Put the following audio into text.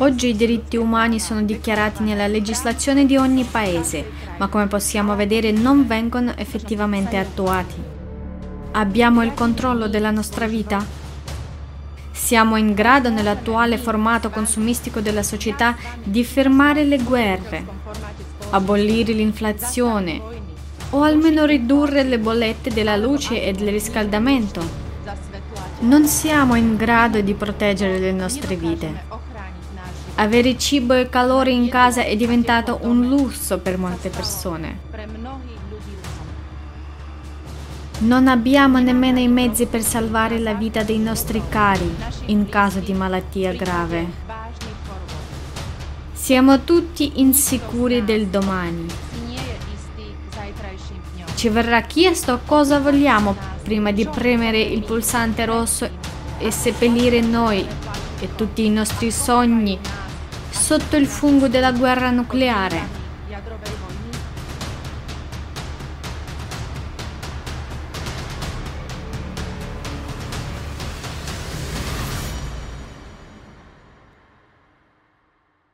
Oggi i diritti umani sono dichiarati nella legislazione di ogni paese, ma come possiamo vedere non vengono effettivamente attuati. Abbiamo il controllo della nostra vita? Siamo in grado nell'attuale formato consumistico della società di fermare le guerre, abolire l'inflazione o almeno ridurre le bollette della luce e del riscaldamento? Non siamo in grado di proteggere le nostre vite. Avere cibo e calore in casa è diventato un lusso per molte persone. Non abbiamo nemmeno i mezzi per salvare la vita dei nostri cari in caso di malattia grave. Siamo tutti insicuri del domani. Ci verrà chiesto cosa vogliamo prima di premere il pulsante rosso e seppellire noi e tutti i nostri sogni sotto il fungo della guerra nucleare.